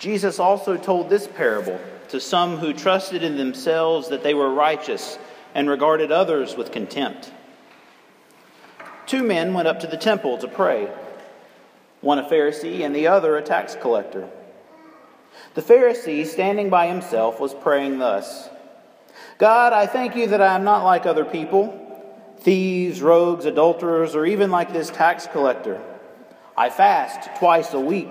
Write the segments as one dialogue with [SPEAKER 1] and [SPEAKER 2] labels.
[SPEAKER 1] Jesus also told this parable to some who trusted in themselves that they were righteous and regarded others with contempt. Two men went up to the temple to pray, one a Pharisee and the other a tax collector. The Pharisee, standing by himself, was praying thus God, I thank you that I am not like other people, thieves, rogues, adulterers, or even like this tax collector. I fast twice a week.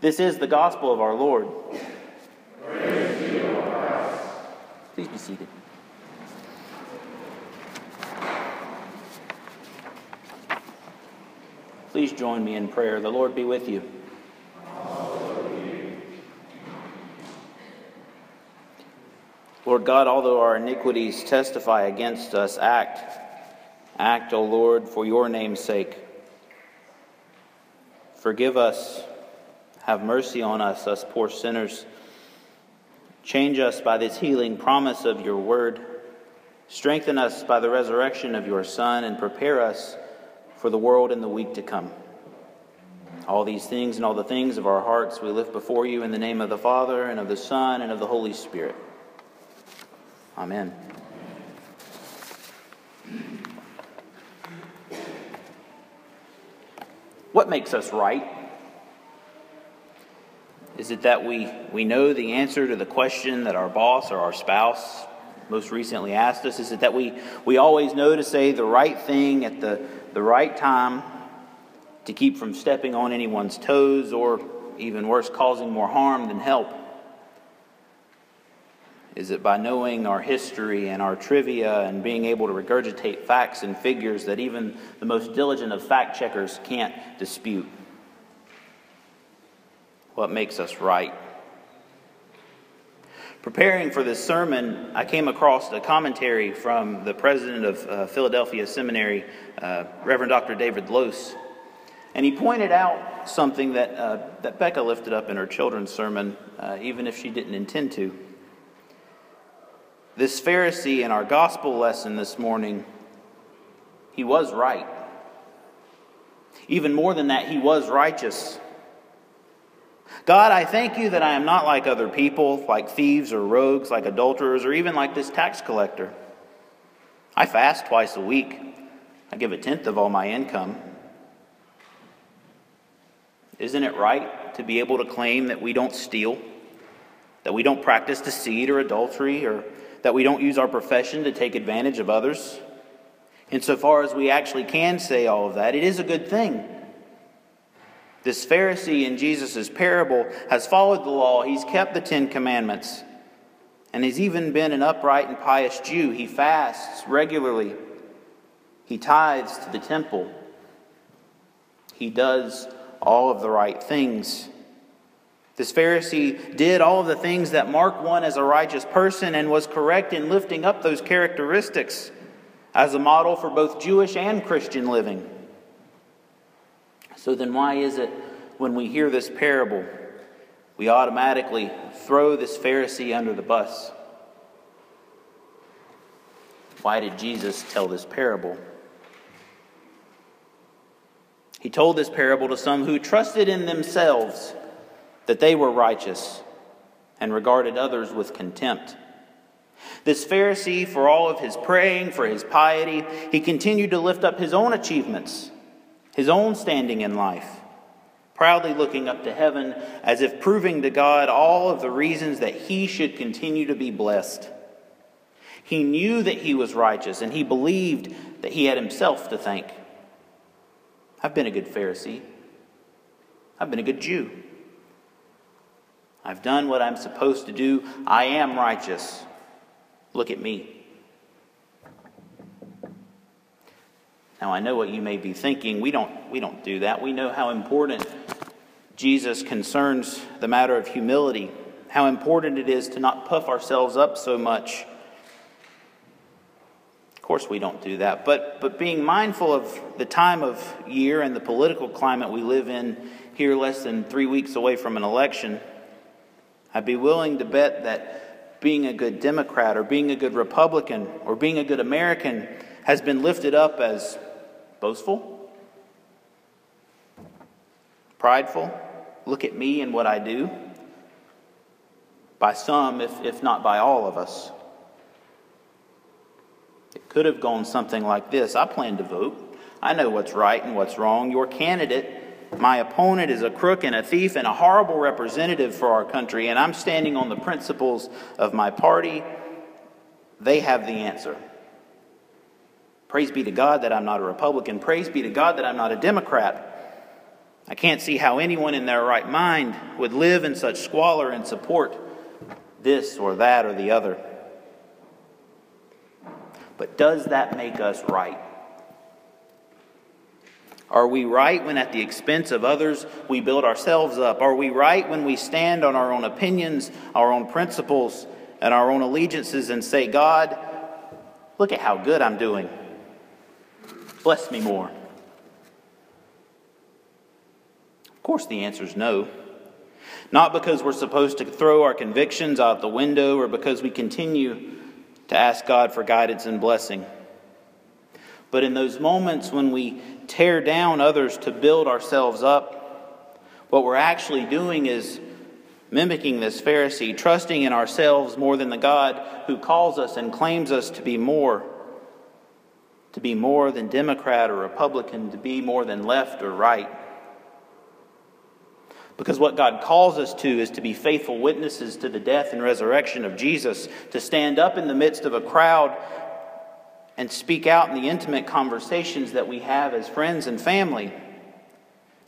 [SPEAKER 1] This is the gospel of our Lord. Please be seated. Please join me in prayer. The Lord be with you. Lord God, although our iniquities testify against us, act. Act, O Lord, for your name's sake. Forgive us. Have mercy on us, us poor sinners. Change us by this healing promise of your word. Strengthen us by the resurrection of your Son, and prepare us for the world and the week to come. All these things and all the things of our hearts we lift before you in the name of the Father, and of the Son, and of the Holy Spirit. Amen. What makes us right? Is it that we, we know the answer to the question that our boss or our spouse most recently asked us? Is it that we, we always know to say the right thing at the, the right time to keep from stepping on anyone's toes or, even worse, causing more harm than help? Is it by knowing our history and our trivia and being able to regurgitate facts and figures that even the most diligent of fact checkers can't dispute? What makes us right? Preparing for this sermon, I came across a commentary from the president of uh, Philadelphia Seminary, uh, Reverend Dr. David Lose. And he pointed out something that, uh, that Becca lifted up in her children's sermon, uh, even if she didn't intend to. This Pharisee in our gospel lesson this morning, he was right. Even more than that, he was righteous. God, I thank you that I am not like other people, like thieves or rogues, like adulterers, or even like this tax collector. I fast twice a week. I give a tenth of all my income. Isn't it right to be able to claim that we don't steal, that we don't practice deceit or adultery, or that we don't use our profession to take advantage of others. Insofar as we actually can say all of that, it is a good thing. This Pharisee in Jesus' parable has followed the law, he's kept the Ten Commandments, and he's even been an upright and pious Jew. He fasts regularly, he tithes to the temple, he does all of the right things. This Pharisee did all of the things that Mark won as a righteous person and was correct in lifting up those characteristics as a model for both Jewish and Christian living. So then, why is it when we hear this parable, we automatically throw this Pharisee under the bus? Why did Jesus tell this parable? He told this parable to some who trusted in themselves that they were righteous and regarded others with contempt. This Pharisee, for all of his praying, for his piety, he continued to lift up his own achievements, his own standing in life, proudly looking up to heaven as if proving to God all of the reasons that he should continue to be blessed. He knew that he was righteous and he believed that he had himself to thank. I've been a good Pharisee. I've been a good Jew. I've done what I'm supposed to do. I am righteous. Look at me. Now I know what you may be thinking. We don't we don't do that. We know how important Jesus concerns the matter of humility, how important it is to not puff ourselves up so much. Of course, we don't do that, but, but being mindful of the time of year and the political climate we live in here, less than three weeks away from an election, I'd be willing to bet that being a good Democrat or being a good Republican or being a good American has been lifted up as boastful, prideful, look at me and what I do, by some, if, if not by all of us. It could have gone something like this I plan to vote. I know what's right and what's wrong. Your candidate, my opponent, is a crook and a thief and a horrible representative for our country, and I'm standing on the principles of my party. They have the answer. Praise be to God that I'm not a Republican. Praise be to God that I'm not a Democrat. I can't see how anyone in their right mind would live in such squalor and support this or that or the other. But does that make us right? Are we right when, at the expense of others, we build ourselves up? Are we right when we stand on our own opinions, our own principles, and our own allegiances and say, God, look at how good I'm doing? Bless me more. Of course, the answer is no. Not because we're supposed to throw our convictions out the window or because we continue to ask God for guidance and blessing. But in those moments when we tear down others to build ourselves up, what we're actually doing is mimicking this Pharisee, trusting in ourselves more than the God who calls us and claims us to be more, to be more than Democrat or Republican, to be more than left or right. Because what God calls us to is to be faithful witnesses to the death and resurrection of Jesus, to stand up in the midst of a crowd and speak out in the intimate conversations that we have as friends and family,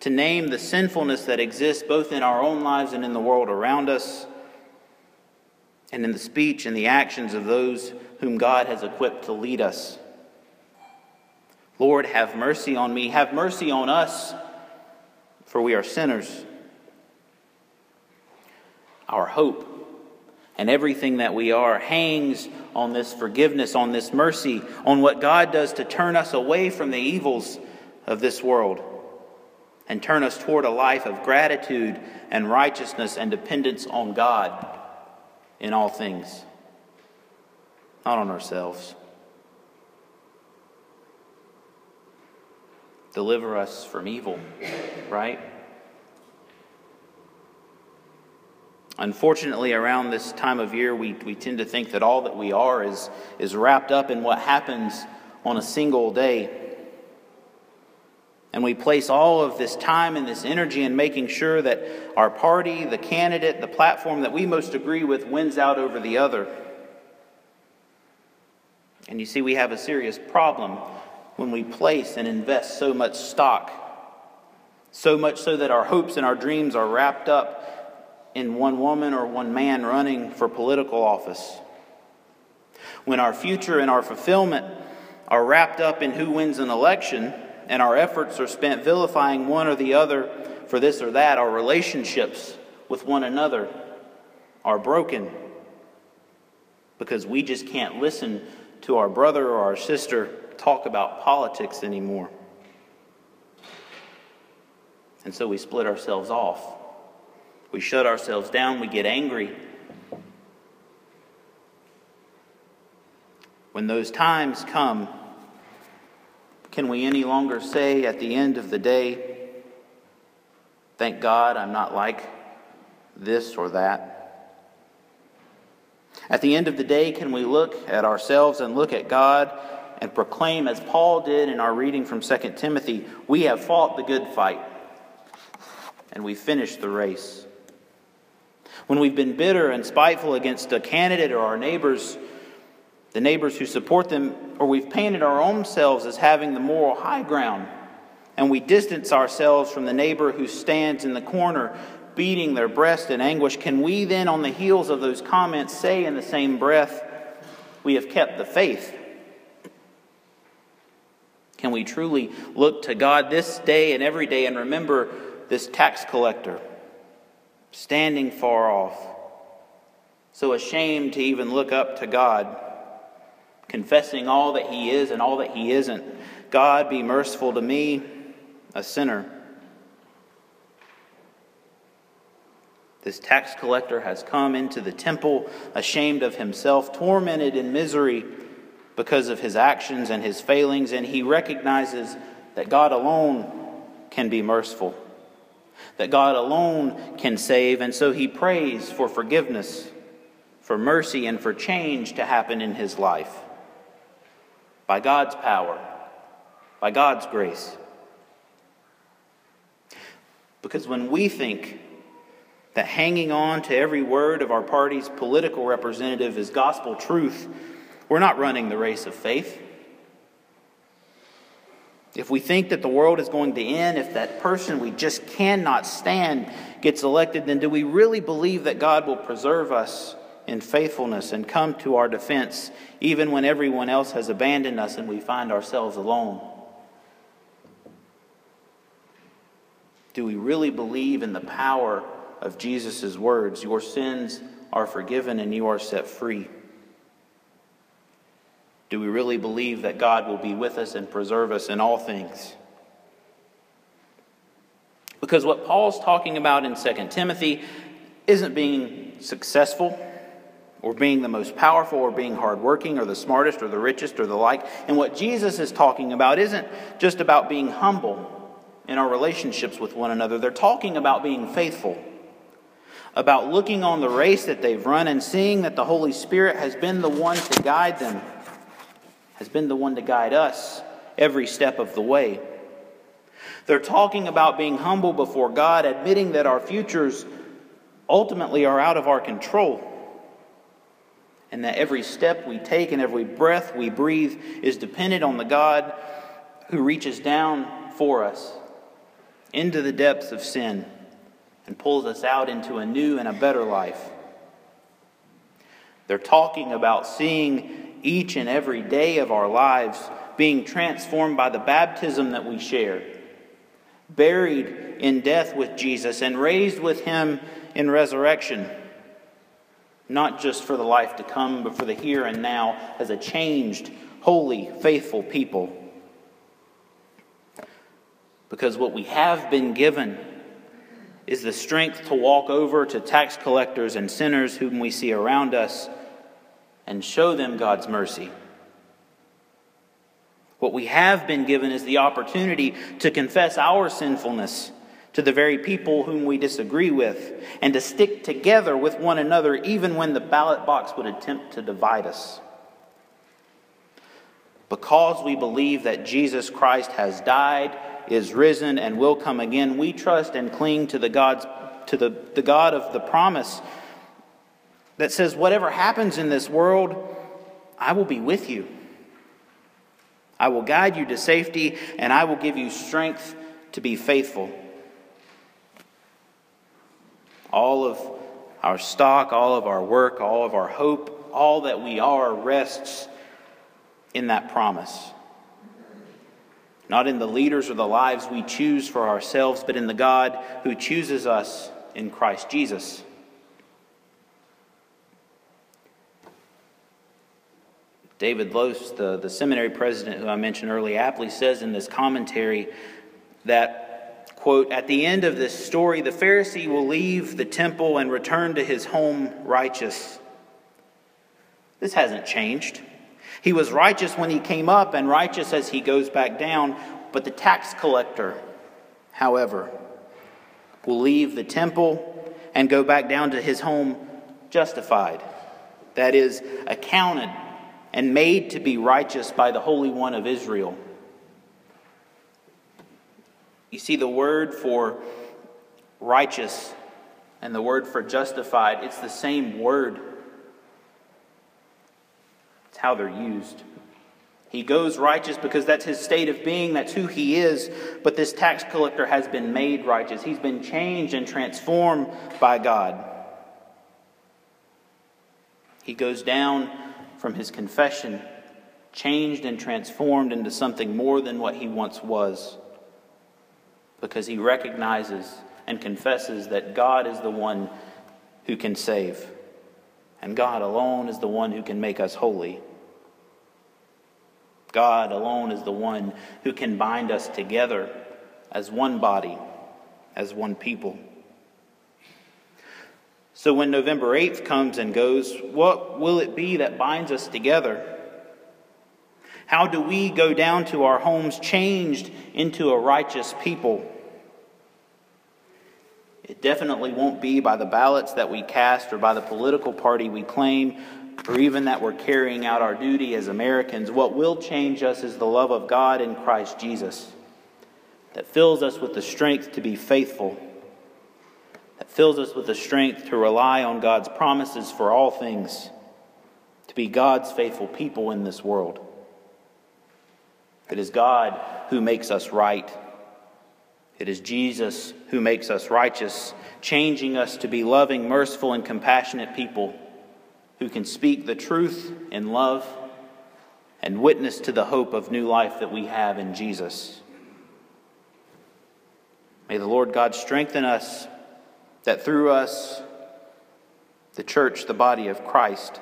[SPEAKER 1] to name the sinfulness that exists both in our own lives and in the world around us, and in the speech and the actions of those whom God has equipped to lead us. Lord, have mercy on me. Have mercy on us, for we are sinners our hope, and everything that we are hangs on this forgiveness, on this mercy, on what God does to turn us away from the evils of this world and turn us toward a life of gratitude and righteousness and dependence on God in all things, not on ourselves. Deliver us from evil, right? Unfortunately, around this time of year, we, we tend to think that all that we are is, is wrapped up in what happens on a single day. And we place all of this time and this energy in making sure that our party, the candidate, the platform that we most agree with wins out over the other. And you see, we have a serious problem when we place and invest so much stock, so much so that our hopes and our dreams are wrapped up in one woman or one man running for political office. When our future and our fulfillment are wrapped up in who wins an election, and our efforts are spent vilifying one or the other for this or that, our relationships with one another are broken because we just can't listen to our brother or our sister talk about politics anymore. And so we split ourselves off. We shut ourselves down, we get angry. When those times come, can we any longer say at the end of the day, Thank God I'm not like this or that? At the end of the day, can we look at ourselves and look at God and proclaim, as Paul did in our reading from 2 Timothy, we have fought the good fight and we finished the race? When we've been bitter and spiteful against a candidate or our neighbors, the neighbors who support them, or we've painted our own selves as having the moral high ground, and we distance ourselves from the neighbor who stands in the corner beating their breast in anguish, can we then, on the heels of those comments, say in the same breath, We have kept the faith? Can we truly look to God this day and every day and remember this tax collector standing far off, so ashamed to even look up to God, confessing all that he is and all that he isn't. God, be merciful to me, a sinner. This tax collector has come into the temple ashamed of himself, tormented in misery because of his actions and his failings, and he recognizes that God alone can be merciful, that God alone can save, and so he prays for forgiveness, for mercy, and for change to happen in his life by God's power, by God's grace. Because when we think that hanging on to every word of our party's political representative is gospel truth, we're not running the race of faith. If we think that the world is going to end, if that person we just cannot stand gets elected, then do we really believe that God will preserve us in faithfulness and come to our defense even when everyone else has abandoned us and we find ourselves alone? Do we really believe in the power of Jesus' words? Your sins are forgiven and you are set free. Do we really believe that God will be with us and preserve us in all things? Because what Paul's talking about in 2 Timothy isn't being successful or being the most powerful or being hardworking or the smartest or the richest or the like. And what Jesus is talking about isn't just about being humble in our relationships with one another, they're talking about being faithful. About looking on the race that they've run and seeing that the Holy Spirit has been the one to guide them has been the one to guide us every step of the way. They're talking about being humble before God, admitting that our futures ultimately are out of our control, and that every step we take and every breath we breathe is dependent on the God who reaches down for us into the depths of sin and pulls us out into a new and a better life. They're talking about seeing each and every day of our lives being transformed by the baptism that we share, buried in death with Jesus, and raised with him in resurrection, not just for the life to come, but for the here and now as a changed, holy, faithful people. Because what we have been given is the strength to walk over to tax collectors and sinners whom we see around us and show them God's mercy. What we have been given is the opportunity to confess our sinfulness to the very people whom we disagree with and to stick together with one another even when the ballot box would attempt to divide us. Because we believe that Jesus Christ has died, is risen, and will come again, we trust and cling to the, God's, to the, the God of the promise that says, Whatever happens in this world, I will be with you. I will guide you to safety, and I will give you strength to be faithful. All of our stock, all of our work, all of our hope, all that we are rests in that promise. Not in the leaders or the lives we choose for ourselves, but in the God who chooses us in Christ Jesus. David Lose, the, the seminary president who I mentioned earlier, aptly says in this commentary that, quote, at the end of this story, the Pharisee will leave the temple and return to his home righteous. This hasn't changed. He was righteous when he came up and righteous as he goes back down, but the tax collector, however, will leave the temple and go back down to his home justified. That is, accounted and made to be righteous by the Holy One of Israel. You see, the word for righteous and the word for justified, it's the same word. It's how they're used. He goes righteous because that's his state of being, that's who he is. But this tax collector has been made righteous. He's been changed and transformed by God. He goes down from his confession, changed and transformed into something more than what he once was. because he recognizes and confesses that God is the one who can save, and God alone is the one who can make us holy. God alone is the one who can bind us together as one body, as one people. So when November 8th comes and goes, what will it be that binds us together? How do we go down to our homes changed into a righteous people? It definitely won't be by the ballots that we cast or by the political party we claim or even that we're carrying out our duty as Americans. What will change us is the love of God in Christ Jesus that fills us with the strength to be faithful, that fills us with the strength to rely on God's promises for all things, to be God's faithful people in this world. It is God who makes us right. It is Jesus who makes us righteous, changing us to be loving, merciful, and compassionate people who can speak the truth in love and witness to the hope of new life that we have in Jesus. May the Lord God strengthen us that through us, the church, the body of Christ,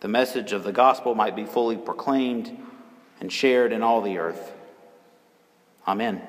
[SPEAKER 1] the message of the gospel might be fully proclaimed and shared in all the earth. Amen.